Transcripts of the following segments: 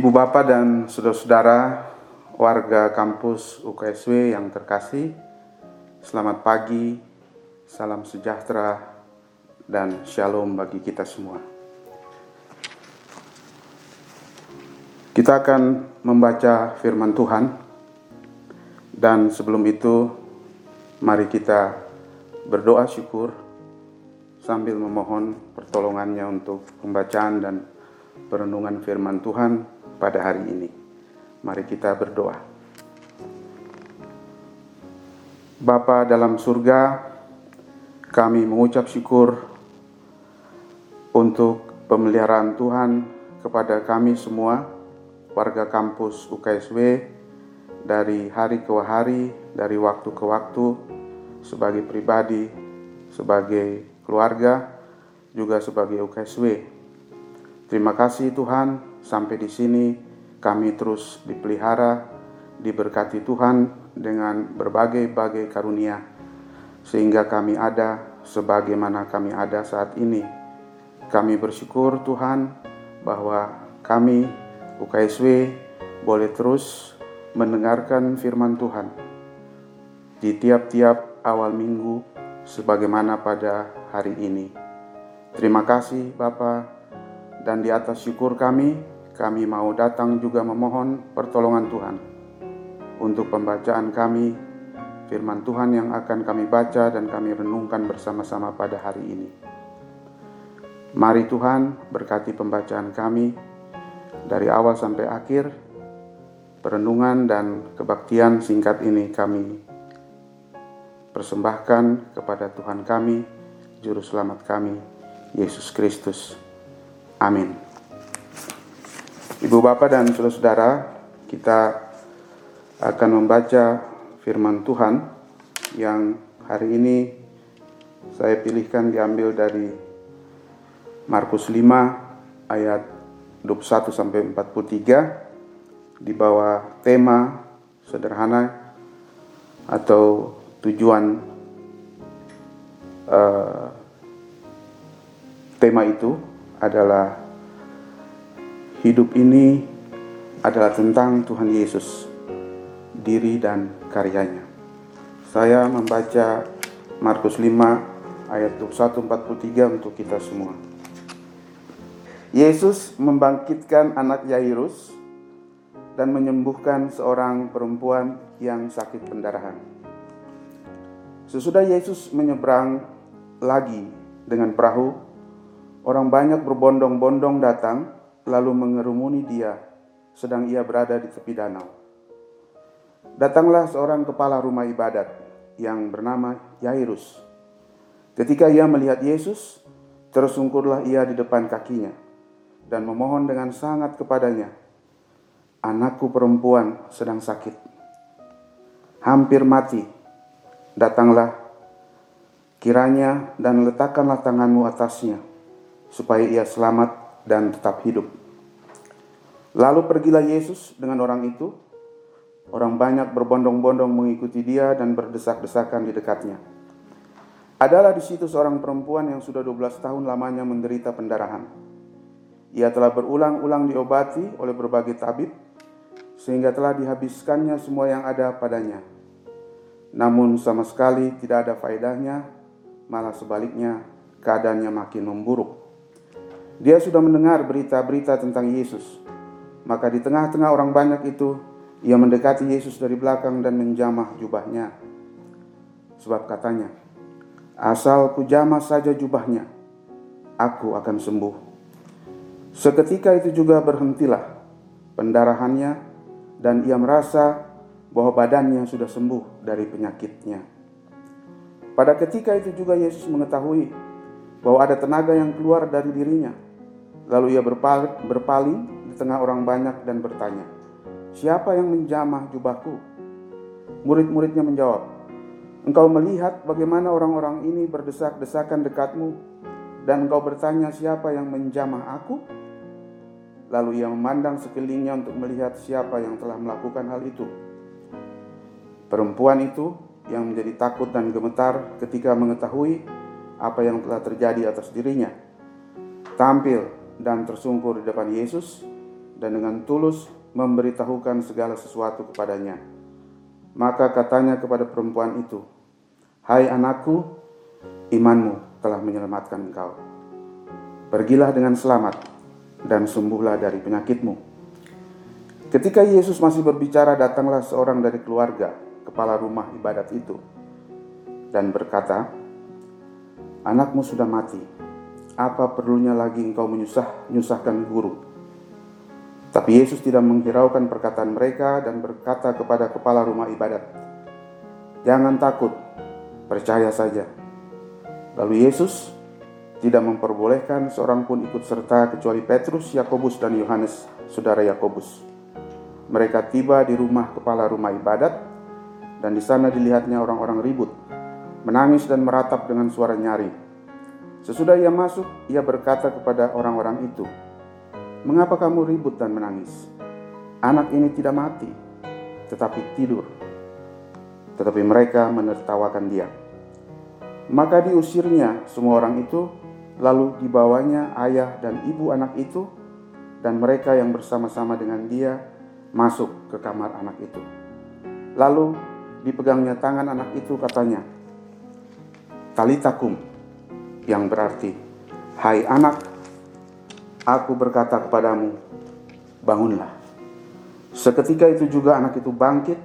Ibu bapak dan saudara-saudara warga kampus UKSW yang terkasih, selamat pagi, salam sejahtera, dan shalom bagi kita semua. Kita akan membaca firman Tuhan, dan sebelum itu, mari kita berdoa syukur sambil memohon pertolongannya untuk pembacaan dan perenungan firman Tuhan pada hari ini. Mari kita berdoa. Bapa dalam surga, kami mengucap syukur untuk pemeliharaan Tuhan kepada kami semua, warga kampus UKSW, dari hari ke hari, dari waktu ke waktu, sebagai pribadi, sebagai keluarga, juga sebagai UKSW. Terima kasih Tuhan, sampai di sini kami terus dipelihara, diberkati Tuhan dengan berbagai-bagai karunia, sehingga kami ada sebagaimana kami ada saat ini. Kami bersyukur Tuhan bahwa kami UKSW boleh terus mendengarkan firman Tuhan di tiap-tiap awal minggu sebagaimana pada hari ini. Terima kasih Bapak dan di atas syukur kami, kami mau datang juga memohon pertolongan Tuhan untuk pembacaan kami, firman Tuhan yang akan kami baca dan kami renungkan bersama-sama pada hari ini. Mari Tuhan berkati pembacaan kami dari awal sampai akhir, perenungan dan kebaktian singkat ini kami persembahkan kepada Tuhan kami, Juru Selamat kami, Yesus Kristus. Amin. Ibu Bapak dan Saudara-saudara, kita akan membaca firman Tuhan yang hari ini saya pilihkan diambil dari Markus 5 ayat 21 sampai 43 di bawah tema sederhana atau tujuan uh, tema itu adalah hidup ini adalah tentang Tuhan Yesus, diri dan karyanya. Saya membaca Markus 5 ayat 21-43 untuk kita semua. Yesus membangkitkan anak Yairus dan menyembuhkan seorang perempuan yang sakit pendarahan. Sesudah Yesus menyeberang lagi dengan perahu, orang banyak berbondong-bondong datang lalu mengerumuni dia sedang ia berada di tepi danau. Datanglah seorang kepala rumah ibadat yang bernama Yairus. Ketika ia melihat Yesus, tersungkurlah ia di depan kakinya dan memohon dengan sangat kepadanya, "Anakku perempuan sedang sakit, hampir mati." Datanglah kiranya dan letakkanlah tanganmu atasnya, supaya ia selamat dan tetap hidup. Lalu pergilah Yesus dengan orang itu. Orang banyak berbondong-bondong mengikuti dia dan berdesak-desakan di dekatnya. Adalah di situ seorang perempuan yang sudah 12 tahun lamanya menderita pendarahan. Ia telah berulang-ulang diobati oleh berbagai tabib, sehingga telah dihabiskannya semua yang ada padanya namun sama sekali tidak ada faedahnya, malah sebaliknya keadaannya makin memburuk. Dia sudah mendengar berita-berita tentang Yesus. Maka di tengah-tengah orang banyak itu, ia mendekati Yesus dari belakang dan menjamah jubahnya. Sebab katanya, asal ku jamah saja jubahnya, aku akan sembuh. Seketika itu juga berhentilah pendarahannya dan ia merasa bahwa badannya sudah sembuh dari penyakitnya. Pada ketika itu juga Yesus mengetahui bahwa ada tenaga yang keluar dari dirinya. Lalu ia berpaling di tengah orang banyak dan bertanya, "Siapa yang menjamah jubahku?" Murid-muridnya menjawab, "Engkau melihat bagaimana orang-orang ini berdesak-desakan dekatmu dan engkau bertanya siapa yang menjamah aku?" Lalu ia memandang sekelilingnya untuk melihat siapa yang telah melakukan hal itu. Perempuan itu yang menjadi takut dan gemetar ketika mengetahui apa yang telah terjadi atas dirinya, tampil dan tersungkur di depan Yesus dan dengan tulus memberitahukan segala sesuatu kepadanya. Maka katanya kepada perempuan itu, "Hai anakku, imanmu telah menyelamatkan engkau. Pergilah dengan selamat dan sembuhlah dari penyakitmu." Ketika Yesus masih berbicara, datanglah seorang dari keluarga kepala rumah ibadat itu dan berkata, "Anakmu sudah mati. Apa perlunya lagi engkau menyusah nyusahkan guru?" Tapi Yesus tidak menghiraukan perkataan mereka dan berkata kepada kepala rumah ibadat, "Jangan takut, percaya saja." Lalu Yesus tidak memperbolehkan seorang pun ikut serta kecuali Petrus, Yakobus, dan Yohanes, saudara Yakobus. Mereka tiba di rumah kepala rumah ibadat dan di sana dilihatnya orang-orang ribut, menangis dan meratap dengan suara nyari. Sesudah ia masuk, ia berkata kepada orang-orang itu, "Mengapa kamu ribut dan menangis? Anak ini tidak mati, tetapi tidur." Tetapi mereka menertawakan dia. Maka diusirnya semua orang itu, lalu dibawanya ayah dan ibu anak itu, dan mereka yang bersama-sama dengan dia masuk ke kamar anak itu. Lalu dipegangnya tangan anak itu katanya, Talitakum, yang berarti, Hai anak, aku berkata kepadamu, bangunlah. Seketika itu juga anak itu bangkit,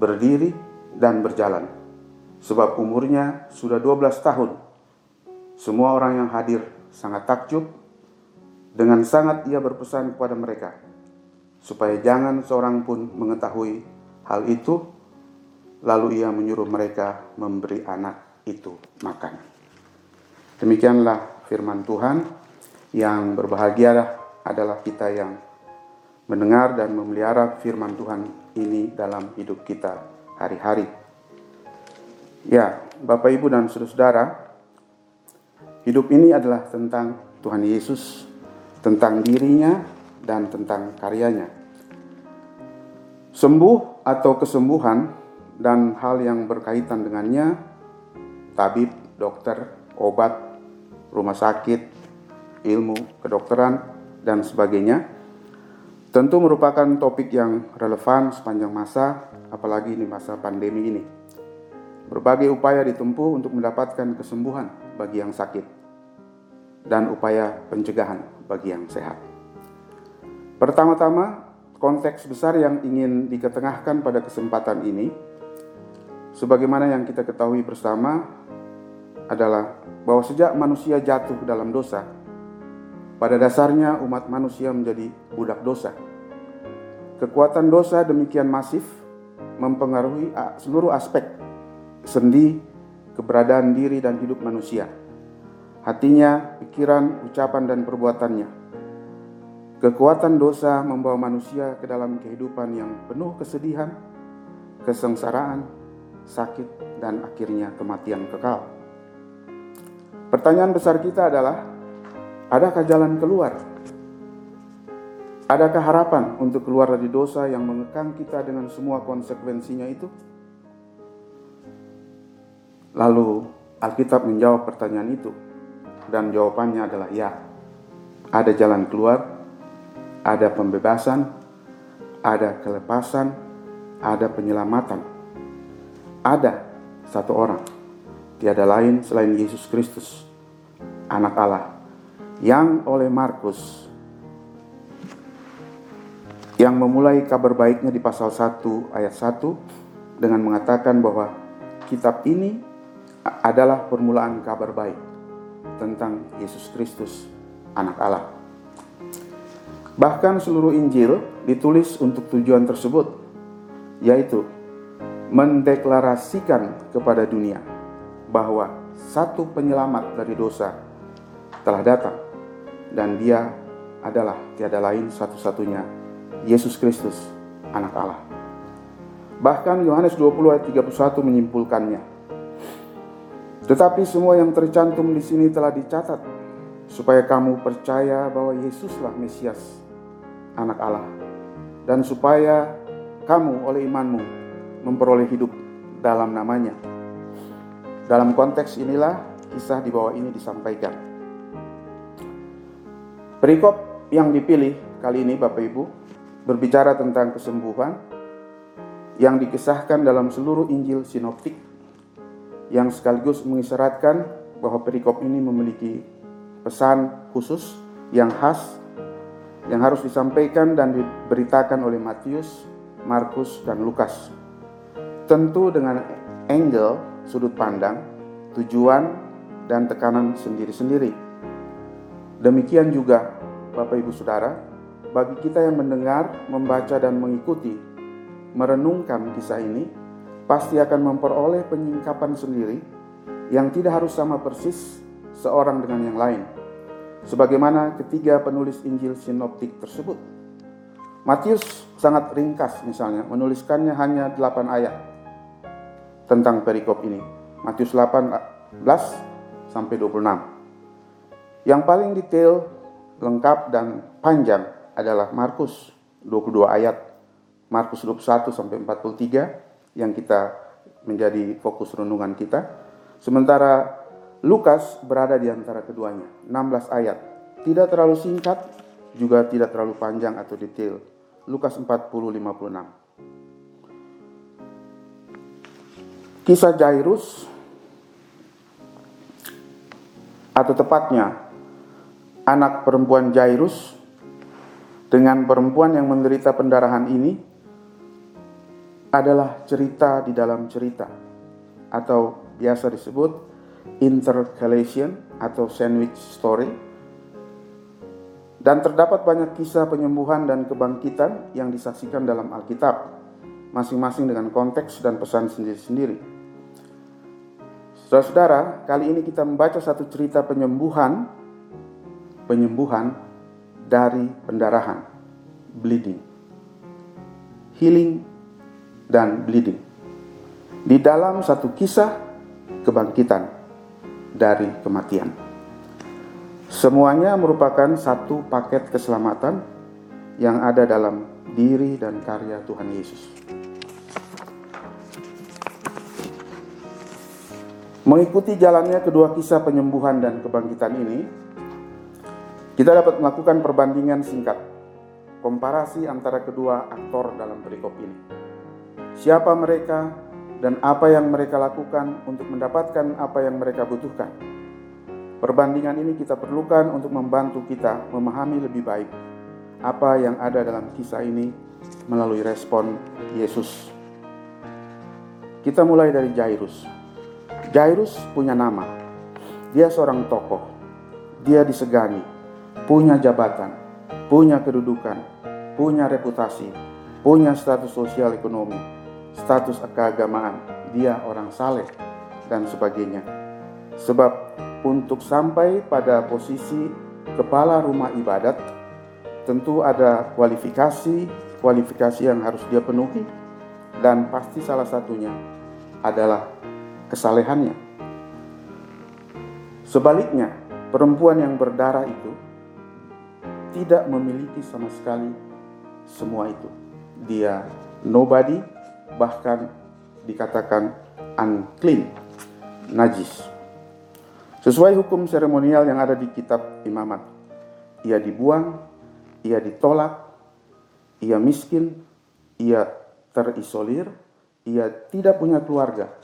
berdiri, dan berjalan. Sebab umurnya sudah 12 tahun. Semua orang yang hadir sangat takjub. Dengan sangat ia berpesan kepada mereka, supaya jangan seorang pun mengetahui hal itu Lalu ia menyuruh mereka memberi anak itu makan. Demikianlah firman Tuhan yang berbahagia adalah kita yang mendengar dan memelihara firman Tuhan ini dalam hidup kita hari-hari. Ya, Bapak Ibu dan saudara-saudara, hidup ini adalah tentang Tuhan Yesus, tentang dirinya dan tentang karyanya. Sembuh atau kesembuhan dan hal yang berkaitan dengannya, tabib, dokter, obat, rumah sakit, ilmu, kedokteran, dan sebagainya, tentu merupakan topik yang relevan sepanjang masa, apalagi di masa pandemi ini. Berbagai upaya ditempuh untuk mendapatkan kesembuhan bagi yang sakit dan upaya pencegahan bagi yang sehat. Pertama-tama, konteks besar yang ingin diketengahkan pada kesempatan ini, sebagaimana yang kita ketahui bersama, adalah bahwa sejak manusia jatuh dalam dosa, pada dasarnya umat manusia menjadi budak dosa. Kekuatan dosa demikian masif mempengaruhi seluruh aspek sendi, keberadaan diri dan hidup manusia. Hatinya, pikiran, ucapan dan perbuatannya. Kekuatan dosa membawa manusia ke dalam kehidupan yang penuh kesedihan, kesengsaraan, sakit, dan akhirnya kematian kekal. Pertanyaan besar kita adalah, adakah jalan keluar? Adakah harapan untuk keluar dari dosa yang mengekang kita dengan semua konsekuensinya itu? Lalu Alkitab menjawab pertanyaan itu dan jawabannya adalah ya. Ada jalan keluar, ada pembebasan, ada kelepasan, ada penyelamatan. Ada satu orang, tiada lain selain Yesus Kristus, anak Allah, yang oleh Markus yang memulai kabar baiknya di pasal 1 ayat 1 dengan mengatakan bahwa kitab ini adalah permulaan kabar baik tentang Yesus Kristus, anak Allah. Bahkan seluruh Injil ditulis untuk tujuan tersebut, yaitu mendeklarasikan kepada dunia bahwa satu penyelamat dari dosa telah datang dan dia adalah tiada lain satu-satunya Yesus Kristus, anak Allah. Bahkan Yohanes 20 ayat 31 menyimpulkannya. Tetapi semua yang tercantum di sini telah dicatat supaya kamu percaya bahwa Yesuslah Mesias, anak Allah, dan supaya kamu oleh imanmu memperoleh hidup dalam namanya. Dalam konteks inilah kisah di bawah ini disampaikan. Perikop yang dipilih kali ini Bapak Ibu berbicara tentang kesembuhan yang dikisahkan dalam seluruh Injil sinoptik yang sekaligus mengisyaratkan bahwa perikop ini memiliki pesan khusus yang khas yang harus disampaikan dan diberitakan oleh Matius, Markus, dan Lukas. Tentu dengan angle, sudut pandang, tujuan, dan tekanan sendiri-sendiri. Demikian juga Bapak Ibu Saudara, bagi kita yang mendengar, membaca, dan mengikuti, merenungkan kisah ini, pasti akan memperoleh penyingkapan sendiri yang tidak harus sama persis seorang dengan yang lain. Sebagaimana ketiga penulis Injil sinoptik tersebut. Matius sangat ringkas misalnya, menuliskannya hanya 8 ayat tentang perikop ini. Matius 18 sampai 26. Yang paling detail, lengkap dan panjang adalah Markus 22 ayat Markus 21 sampai 43 yang kita menjadi fokus renungan kita. Sementara Lukas berada di antara keduanya, 16 ayat. Tidak terlalu singkat, juga tidak terlalu panjang atau detail. Lukas 40 56. Kisah Jairus atau tepatnya anak perempuan Jairus dengan perempuan yang menderita pendarahan ini adalah cerita di dalam cerita atau biasa disebut intercalation atau sandwich story dan terdapat banyak kisah penyembuhan dan kebangkitan yang disaksikan dalam Alkitab masing-masing dengan konteks dan pesan sendiri-sendiri. Saudara-saudara, kali ini kita membaca satu cerita penyembuhan penyembuhan dari pendarahan, bleeding, healing, dan bleeding. Di dalam satu kisah kebangkitan dari kematian. Semuanya merupakan satu paket keselamatan yang ada dalam diri dan karya Tuhan Yesus. Mengikuti jalannya kedua kisah penyembuhan dan kebangkitan ini, kita dapat melakukan perbandingan singkat, komparasi antara kedua aktor dalam perikop ini. Siapa mereka dan apa yang mereka lakukan untuk mendapatkan apa yang mereka butuhkan. Perbandingan ini kita perlukan untuk membantu kita memahami lebih baik apa yang ada dalam kisah ini melalui respon Yesus. Kita mulai dari Jairus. Jairus punya nama. Dia seorang tokoh. Dia disegani, punya jabatan, punya kedudukan, punya reputasi, punya status sosial ekonomi, status keagamaan. Dia orang saleh dan sebagainya. Sebab untuk sampai pada posisi kepala rumah ibadat tentu ada kualifikasi, kualifikasi yang harus dia penuhi dan pasti salah satunya adalah kesalehannya. Sebaliknya, perempuan yang berdarah itu tidak memiliki sama sekali semua itu. Dia nobody, bahkan dikatakan unclean, najis. Sesuai hukum seremonial yang ada di kitab imamat, ia dibuang, ia ditolak, ia miskin, ia terisolir, ia tidak punya keluarga,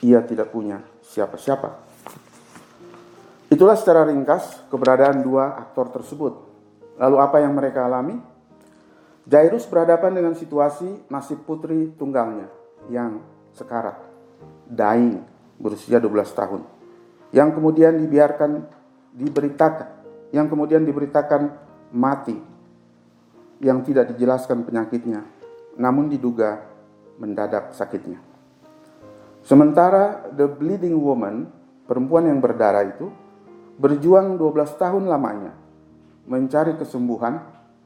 ia tidak punya siapa-siapa. Itulah secara ringkas keberadaan dua aktor tersebut. Lalu apa yang mereka alami? Jairus berhadapan dengan situasi nasib putri tunggalnya yang sekarat, dying, berusia 12 tahun. Yang kemudian dibiarkan diberitakan, yang kemudian diberitakan mati, yang tidak dijelaskan penyakitnya, namun diduga mendadak sakitnya. Sementara the bleeding woman, perempuan yang berdarah itu, berjuang 12 tahun lamanya mencari kesembuhan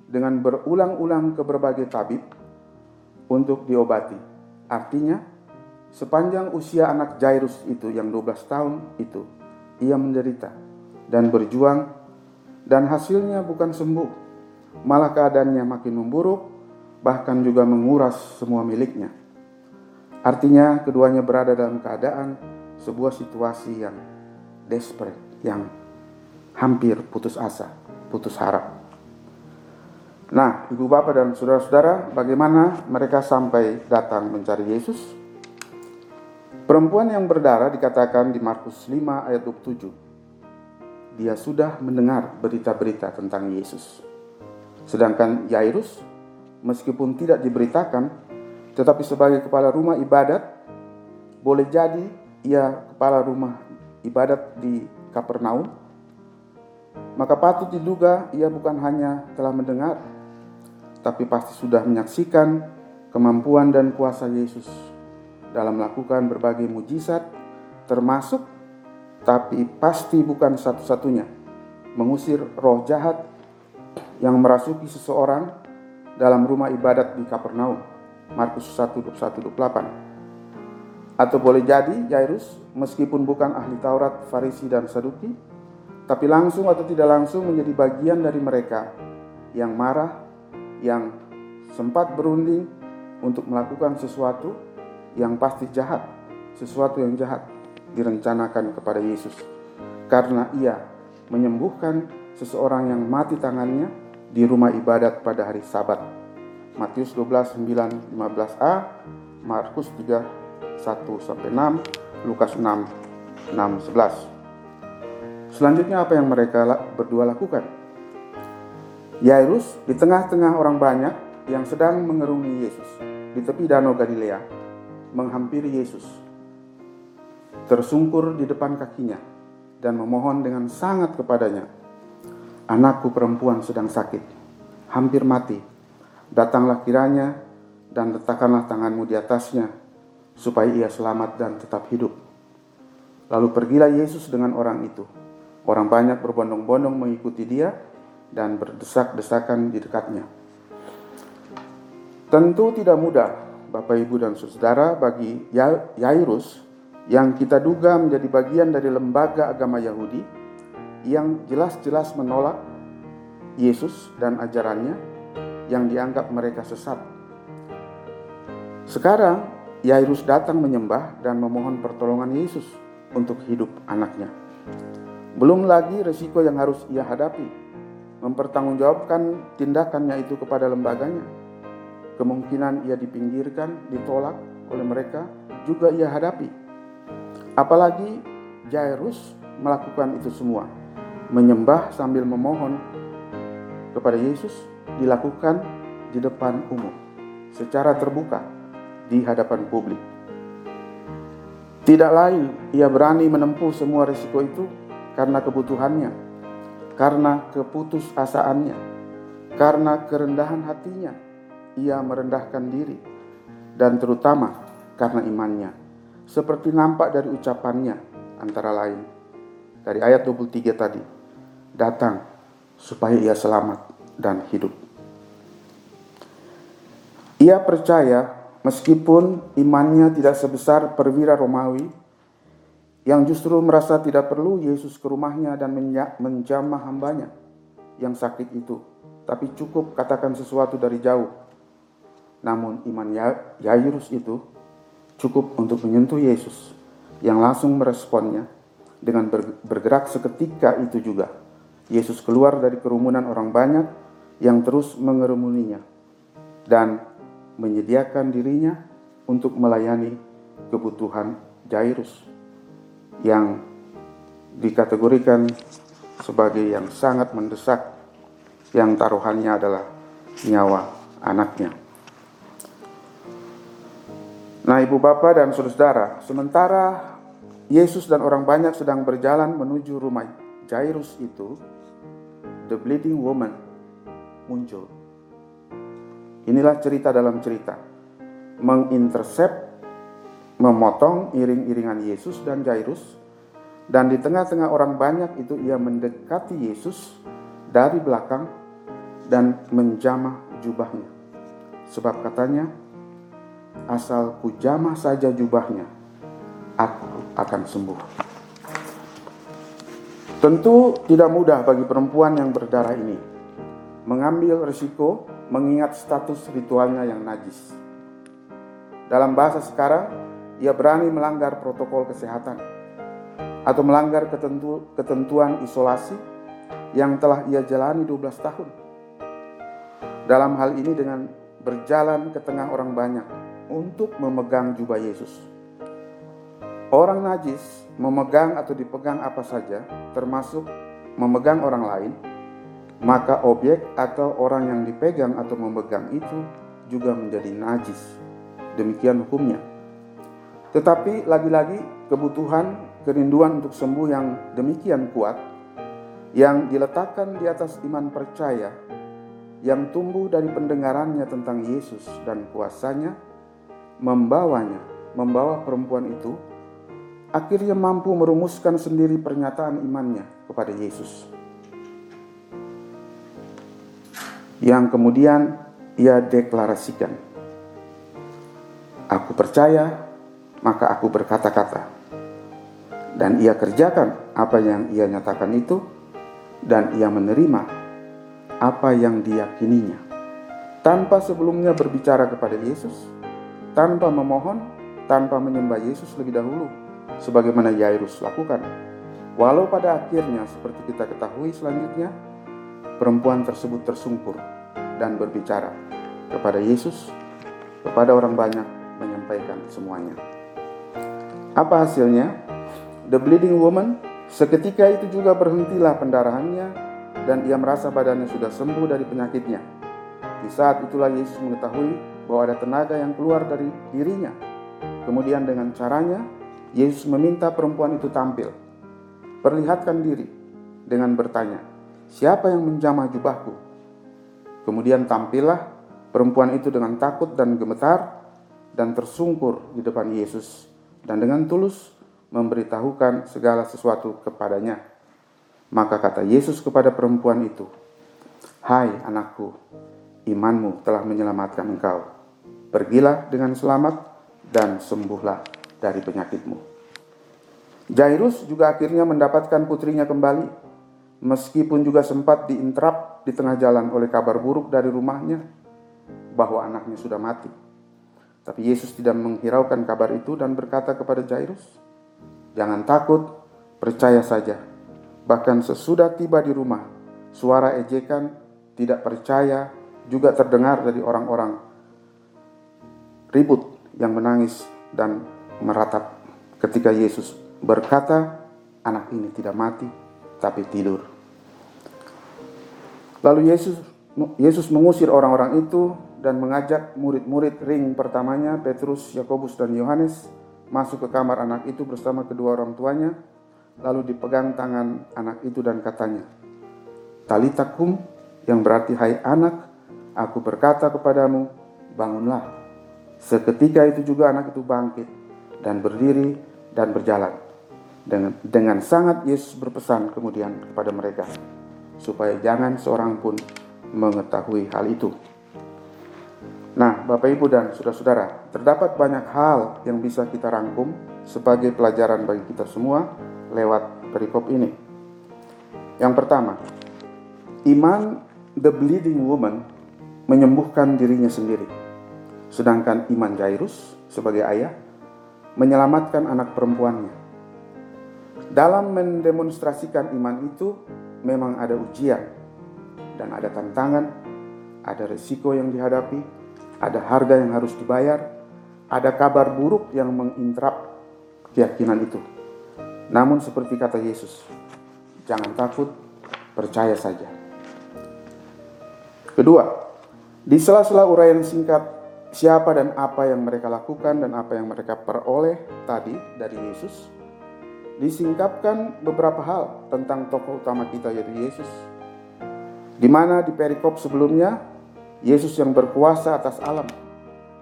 dengan berulang-ulang ke berbagai tabib untuk diobati. Artinya, sepanjang usia anak Jairus itu yang 12 tahun itu, ia menderita dan berjuang dan hasilnya bukan sembuh, malah keadaannya makin memburuk, bahkan juga menguras semua miliknya. Artinya keduanya berada dalam keadaan sebuah situasi yang desperate, yang hampir putus asa, putus harap. Nah, ibu bapak dan saudara-saudara, bagaimana mereka sampai datang mencari Yesus? Perempuan yang berdarah dikatakan di Markus 5 ayat 27. Dia sudah mendengar berita-berita tentang Yesus. Sedangkan Yairus, meskipun tidak diberitakan, tetapi sebagai kepala rumah ibadat, boleh jadi ia kepala rumah ibadat di Kapernaum, maka patut diduga ia bukan hanya telah mendengar, tapi pasti sudah menyaksikan kemampuan dan kuasa Yesus dalam melakukan berbagai mujizat, termasuk tapi pasti bukan satu-satunya mengusir roh jahat yang merasuki seseorang dalam rumah ibadat di Kapernaum. Markus 1, 21, 28. Atau boleh jadi Jairus meskipun bukan ahli Taurat, Farisi, dan Saduki, tapi langsung atau tidak langsung menjadi bagian dari mereka yang marah, yang sempat berunding untuk melakukan sesuatu yang pasti jahat, sesuatu yang jahat direncanakan kepada Yesus. Karena ia menyembuhkan seseorang yang mati tangannya di rumah ibadat pada hari Sabat Matius 12, 9, 15a, Markus 3, 1 sampai 6, Lukas 6, 6, 11. Selanjutnya apa yang mereka berdua lakukan? Yairus di tengah-tengah orang banyak yang sedang mengerungi Yesus di tepi danau Galilea menghampiri Yesus. Tersungkur di depan kakinya dan memohon dengan sangat kepadanya. Anakku perempuan sedang sakit, hampir mati Datanglah kiranya dan letakkanlah tanganmu di atasnya, supaya ia selamat dan tetap hidup. Lalu pergilah Yesus dengan orang itu. Orang banyak berbondong-bondong mengikuti dia dan berdesak-desakan di dekatnya. Tentu tidak mudah, Bapak, Ibu, dan Saudara, bagi Ya- Yairus yang kita duga menjadi bagian dari lembaga agama Yahudi yang jelas-jelas menolak Yesus dan ajarannya yang dianggap mereka sesat. Sekarang, Yairus datang menyembah dan memohon pertolongan Yesus untuk hidup anaknya. Belum lagi resiko yang harus ia hadapi, mempertanggungjawabkan tindakannya itu kepada lembaganya. Kemungkinan ia dipinggirkan, ditolak oleh mereka juga ia hadapi. Apalagi Jairus melakukan itu semua, menyembah sambil memohon kepada Yesus dilakukan di depan umum, secara terbuka di hadapan publik. Tidak lain, ia berani menempuh semua risiko itu karena kebutuhannya, karena keputusasaannya, karena kerendahan hatinya. Ia merendahkan diri, dan terutama karena imannya. Seperti nampak dari ucapannya, antara lain. Dari ayat 23 tadi, datang supaya ia selamat dan hidup. Ia percaya meskipun imannya tidak sebesar perwira Romawi yang justru merasa tidak perlu Yesus ke rumahnya dan menjamah hambanya yang sakit itu, tapi cukup katakan sesuatu dari jauh. Namun iman Ya- Yairus itu cukup untuk menyentuh Yesus yang langsung meresponnya dengan ber- bergerak seketika itu juga. Yesus keluar dari kerumunan orang banyak yang terus mengerumuninya dan menyediakan dirinya untuk melayani kebutuhan Jairus yang dikategorikan sebagai yang sangat mendesak yang taruhannya adalah nyawa anaknya. Nah, Ibu Bapak dan Saudara, sementara Yesus dan orang banyak sedang berjalan menuju rumah Jairus itu, the bleeding woman muncul. Inilah cerita dalam cerita. Mengintercept, memotong iring-iringan Yesus dan Jairus, dan di tengah-tengah orang banyak itu ia mendekati Yesus dari belakang dan menjamah jubahnya. Sebab katanya, asal kujamah saja jubahnya, aku akan sembuh. Tentu tidak mudah bagi perempuan yang berdarah ini mengambil risiko mengingat status ritualnya yang najis. Dalam bahasa sekarang, ia berani melanggar protokol kesehatan atau melanggar ketentu, ketentuan isolasi yang telah ia jalani 12 tahun. Dalam hal ini dengan berjalan ke tengah orang banyak untuk memegang jubah Yesus. Orang najis memegang atau dipegang apa saja, termasuk memegang orang lain, maka objek atau orang yang dipegang atau memegang itu juga menjadi najis. Demikian hukumnya. Tetapi lagi-lagi kebutuhan, kerinduan untuk sembuh yang demikian kuat, yang diletakkan di atas iman percaya, yang tumbuh dari pendengarannya tentang Yesus dan kuasanya, membawanya, membawa perempuan itu, akhirnya mampu merumuskan sendiri pernyataan imannya kepada Yesus. Yang kemudian ia deklarasikan, Aku percaya, maka aku berkata-kata. Dan ia kerjakan apa yang ia nyatakan itu, dan ia menerima apa yang diyakininya. Tanpa sebelumnya berbicara kepada Yesus, tanpa memohon, tanpa menyembah Yesus lebih dahulu, sebagaimana Yairus lakukan. Walau pada akhirnya, seperti kita ketahui selanjutnya, perempuan tersebut tersungkur dan berbicara kepada Yesus, kepada orang banyak, menyampaikan semuanya. Apa hasilnya? The bleeding woman seketika itu juga berhentilah pendarahannya dan ia merasa badannya sudah sembuh dari penyakitnya. Di saat itulah Yesus mengetahui bahwa ada tenaga yang keluar dari dirinya. Kemudian dengan caranya, Yesus meminta perempuan itu tampil. Perlihatkan diri dengan bertanya, siapa yang menjamah jubahku? Kemudian tampillah perempuan itu dengan takut dan gemetar dan tersungkur di depan Yesus dan dengan tulus memberitahukan segala sesuatu kepadanya. Maka kata Yesus kepada perempuan itu, "Hai anakku, imanmu telah menyelamatkan engkau. Pergilah dengan selamat dan sembuhlah dari penyakitmu." Jairus juga akhirnya mendapatkan putrinya kembali, meskipun juga sempat diinterap di tengah jalan oleh kabar buruk dari rumahnya bahwa anaknya sudah mati. Tapi Yesus tidak menghiraukan kabar itu dan berkata kepada Jairus, "Jangan takut, percaya saja." Bahkan sesudah tiba di rumah, suara ejekan tidak percaya juga terdengar dari orang-orang ribut yang menangis dan meratap ketika Yesus berkata, "Anak ini tidak mati, tapi tidur." Lalu Yesus Yesus mengusir orang-orang itu dan mengajak murid-murid ring pertamanya, Petrus, Yakobus, dan Yohanes, masuk ke kamar anak itu bersama kedua orang tuanya Lalu dipegang tangan anak itu dan katanya, Talitakum yang berarti hai anak, aku berkata kepadamu, bangunlah. Seketika itu juga anak itu bangkit dan berdiri dan berjalan. Dengan, dengan sangat Yesus berpesan kemudian kepada mereka, supaya jangan seorang pun mengetahui hal itu. Nah, Bapak Ibu dan saudara-saudara, terdapat banyak hal yang bisa kita rangkum sebagai pelajaran bagi kita semua lewat perikop ini. Yang pertama, iman the bleeding woman menyembuhkan dirinya sendiri. Sedangkan iman Jairus sebagai ayah menyelamatkan anak perempuannya. Dalam mendemonstrasikan iman itu memang ada ujian dan ada tantangan, ada resiko yang dihadapi, ada harga yang harus dibayar, ada kabar buruk yang menginterap keyakinan itu. Namun seperti kata Yesus, jangan takut, percaya saja. Kedua, di sela-sela uraian singkat siapa dan apa yang mereka lakukan dan apa yang mereka peroleh tadi dari Yesus, disingkapkan beberapa hal tentang tokoh utama kita yaitu Yesus. Di mana di perikop sebelumnya, Yesus yang berkuasa atas alam,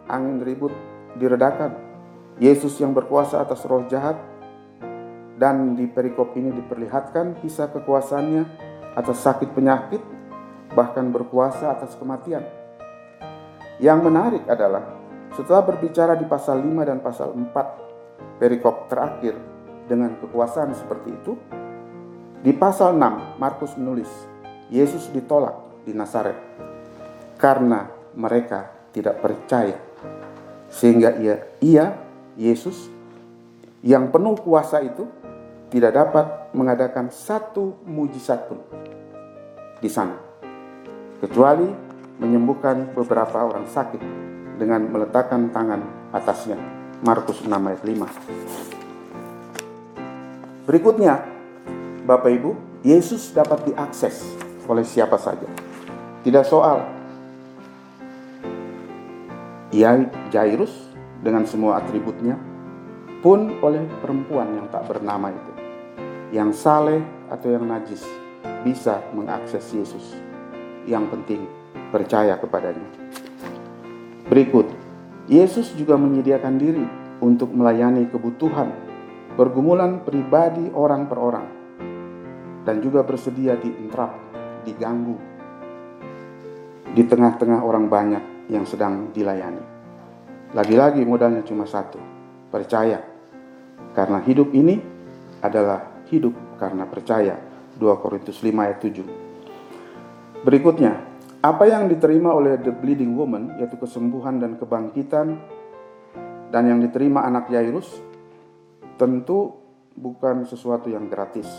angin ribut diredakan, Yesus yang berkuasa atas roh jahat, dan di perikop ini diperlihatkan kisah kekuasaannya atas sakit penyakit, bahkan berkuasa atas kematian. Yang menarik adalah setelah berbicara di pasal 5 dan pasal 4 perikop terakhir dengan kekuasaan seperti itu, di pasal 6 Markus menulis, Yesus ditolak di Nazaret karena mereka tidak percaya. Sehingga ia, ia Yesus yang penuh kuasa itu tidak dapat mengadakan satu mujizat pun di sana, kecuali menyembuhkan beberapa orang sakit dengan meletakkan tangan atasnya. Markus 6 ayat 5. Berikutnya, Bapak Ibu, Yesus dapat diakses oleh siapa saja. Tidak soal ia Jairus dengan semua atributnya pun oleh perempuan yang tak bernama itu yang saleh atau yang najis bisa mengakses Yesus. Yang penting percaya kepadanya. Berikut, Yesus juga menyediakan diri untuk melayani kebutuhan pergumulan pribadi orang per orang dan juga bersedia diintrap, diganggu di tengah-tengah orang banyak yang sedang dilayani. Lagi-lagi modalnya cuma satu, percaya. Karena hidup ini adalah hidup karena percaya. 2 Korintus 5 ayat 7. Berikutnya, apa yang diterima oleh the bleeding woman yaitu kesembuhan dan kebangkitan dan yang diterima anak Yairus tentu bukan sesuatu yang gratis.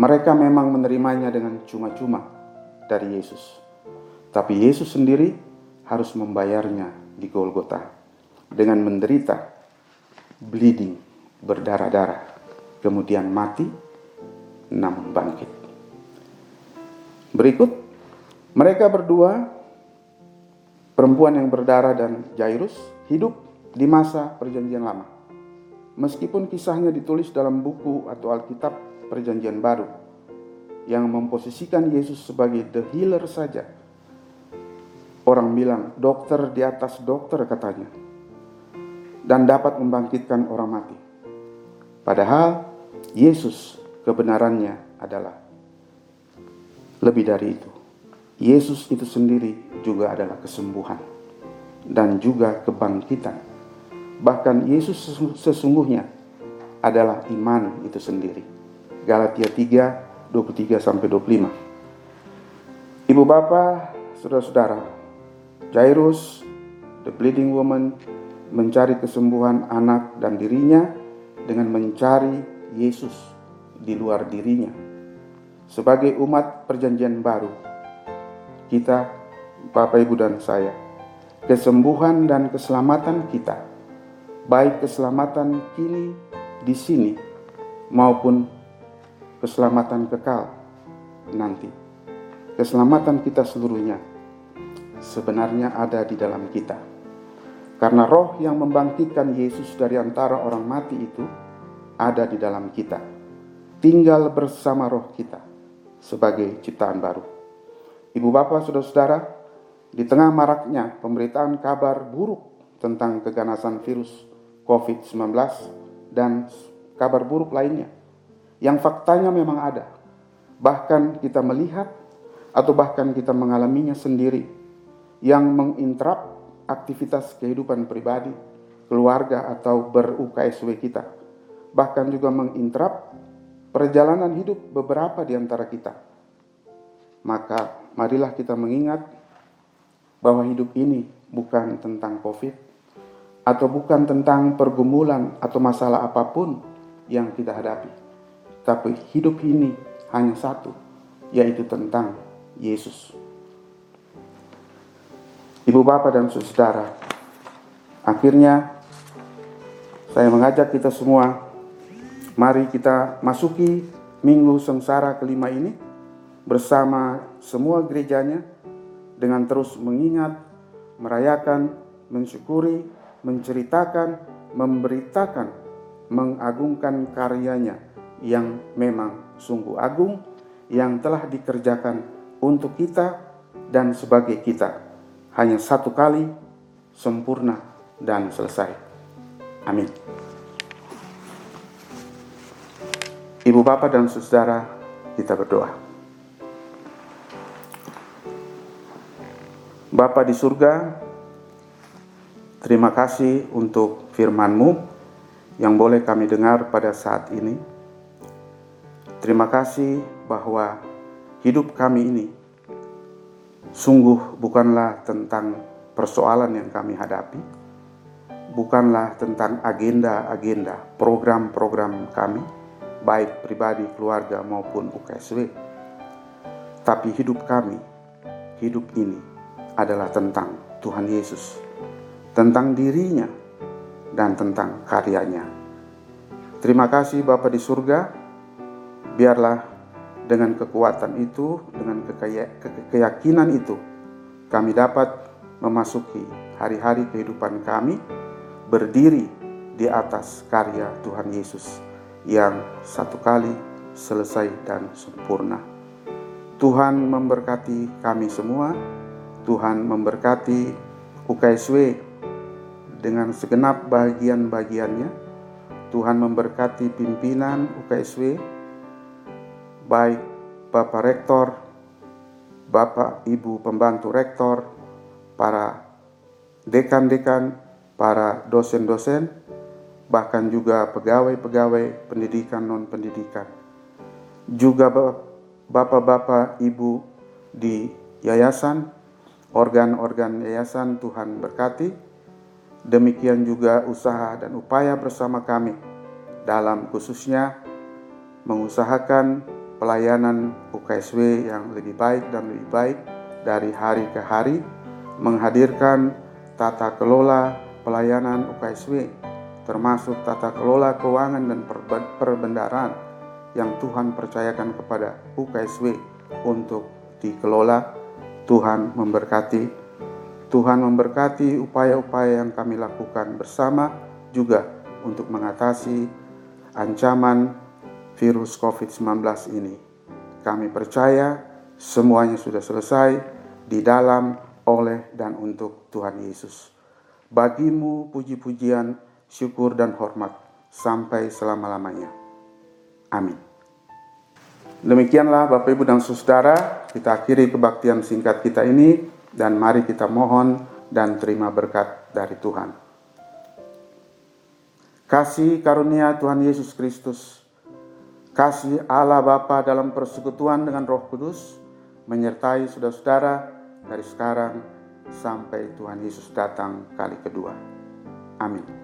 Mereka memang menerimanya dengan cuma-cuma dari Yesus. Tapi Yesus sendiri harus membayarnya di Golgota dengan menderita bleeding berdarah-darah kemudian mati, namun bangkit. Berikut, mereka berdua, perempuan yang berdarah dan Jairus, hidup di masa Perjanjian Lama. Meskipun kisahnya ditulis dalam buku atau Alkitab Perjanjian Baru, yang memposisikan Yesus sebagai the healer saja. Orang bilang, dokter di atas dokter katanya. Dan dapat membangkitkan orang mati. Padahal Yesus kebenarannya adalah lebih dari itu. Yesus itu sendiri juga adalah kesembuhan dan juga kebangkitan. Bahkan Yesus sesungguhnya adalah iman itu sendiri. Galatia 3 23 sampai 25. Ibu bapak, saudara-saudara, Jairus, the bleeding woman, mencari kesembuhan anak dan dirinya dengan mencari Yesus di luar dirinya. Sebagai umat perjanjian baru, kita, Bapak, Ibu, dan saya, kesembuhan dan keselamatan kita, baik keselamatan kini di sini maupun keselamatan kekal nanti. Keselamatan kita seluruhnya sebenarnya ada di dalam kita. Karena roh yang membangkitkan Yesus dari antara orang mati itu ada di dalam kita. Tinggal bersama roh kita sebagai ciptaan baru. Ibu bapak saudara-saudara, di tengah maraknya pemberitaan kabar buruk tentang keganasan virus COVID-19 dan kabar buruk lainnya yang faktanya memang ada. Bahkan kita melihat atau bahkan kita mengalaminya sendiri yang menginterap aktivitas kehidupan pribadi, keluarga atau ber-UKSW kita. Bahkan juga menginterap perjalanan hidup beberapa di antara kita. Maka marilah kita mengingat bahwa hidup ini bukan tentang COVID atau bukan tentang pergumulan atau masalah apa pun yang kita hadapi. Tapi hidup ini hanya satu, yaitu tentang Yesus. Ibu bapak dan saudara, akhirnya saya mengajak kita semua, mari kita masuki minggu sengsara kelima ini bersama semua gerejanya dengan terus mengingat, merayakan, mensyukuri, menceritakan, memberitakan, mengagungkan karyanya yang memang sungguh agung, yang telah dikerjakan untuk kita dan sebagai kita. Hanya satu kali, sempurna dan selesai. Amin. Ibu bapak dan saudara, kita berdoa. Bapa di surga, terima kasih untuk firman-Mu yang boleh kami dengar pada saat ini. Terima kasih bahwa hidup kami ini sungguh bukanlah tentang persoalan yang kami hadapi, bukanlah tentang agenda-agenda, program-program kami, baik pribadi, keluarga maupun UKSW. Tapi hidup kami, hidup ini adalah tentang Tuhan Yesus, tentang dirinya, dan tentang karyanya. Terima kasih Bapa di surga, biarlah dengan kekuatan itu, dengan keyakinan itu, kami dapat memasuki hari-hari kehidupan kami berdiri di atas karya Tuhan Yesus yang satu kali selesai dan sempurna. Tuhan memberkati kami semua Tuhan memberkati UKSW dengan segenap bagian-bagiannya. Tuhan memberkati pimpinan UKSW, baik Bapak Rektor, Bapak Ibu Pembantu Rektor, para dekan-dekan, para dosen-dosen, bahkan juga pegawai-pegawai pendidikan non-pendidikan. Juga Bapak-Bapak Ibu di yayasan, organ-organ yayasan Tuhan berkati. Demikian juga usaha dan upaya bersama kami dalam khususnya mengusahakan pelayanan UKSW yang lebih baik dan lebih baik dari hari ke hari, menghadirkan tata kelola pelayanan UKSW, termasuk tata kelola keuangan dan perbendaraan yang Tuhan percayakan kepada UKSW untuk dikelola Tuhan memberkati. Tuhan memberkati upaya-upaya yang kami lakukan bersama juga untuk mengatasi ancaman virus COVID-19 ini. Kami percaya semuanya sudah selesai di dalam, oleh, dan untuk Tuhan Yesus. Bagimu puji-pujian, syukur, dan hormat sampai selama-lamanya. Amin. Demikianlah Bapak Ibu dan Saudara, kita akhiri kebaktian singkat kita ini dan mari kita mohon dan terima berkat dari Tuhan. Kasih karunia Tuhan Yesus Kristus, kasih Allah Bapa dalam persekutuan dengan Roh Kudus menyertai saudara-saudara dari sekarang sampai Tuhan Yesus datang kali kedua. Amin.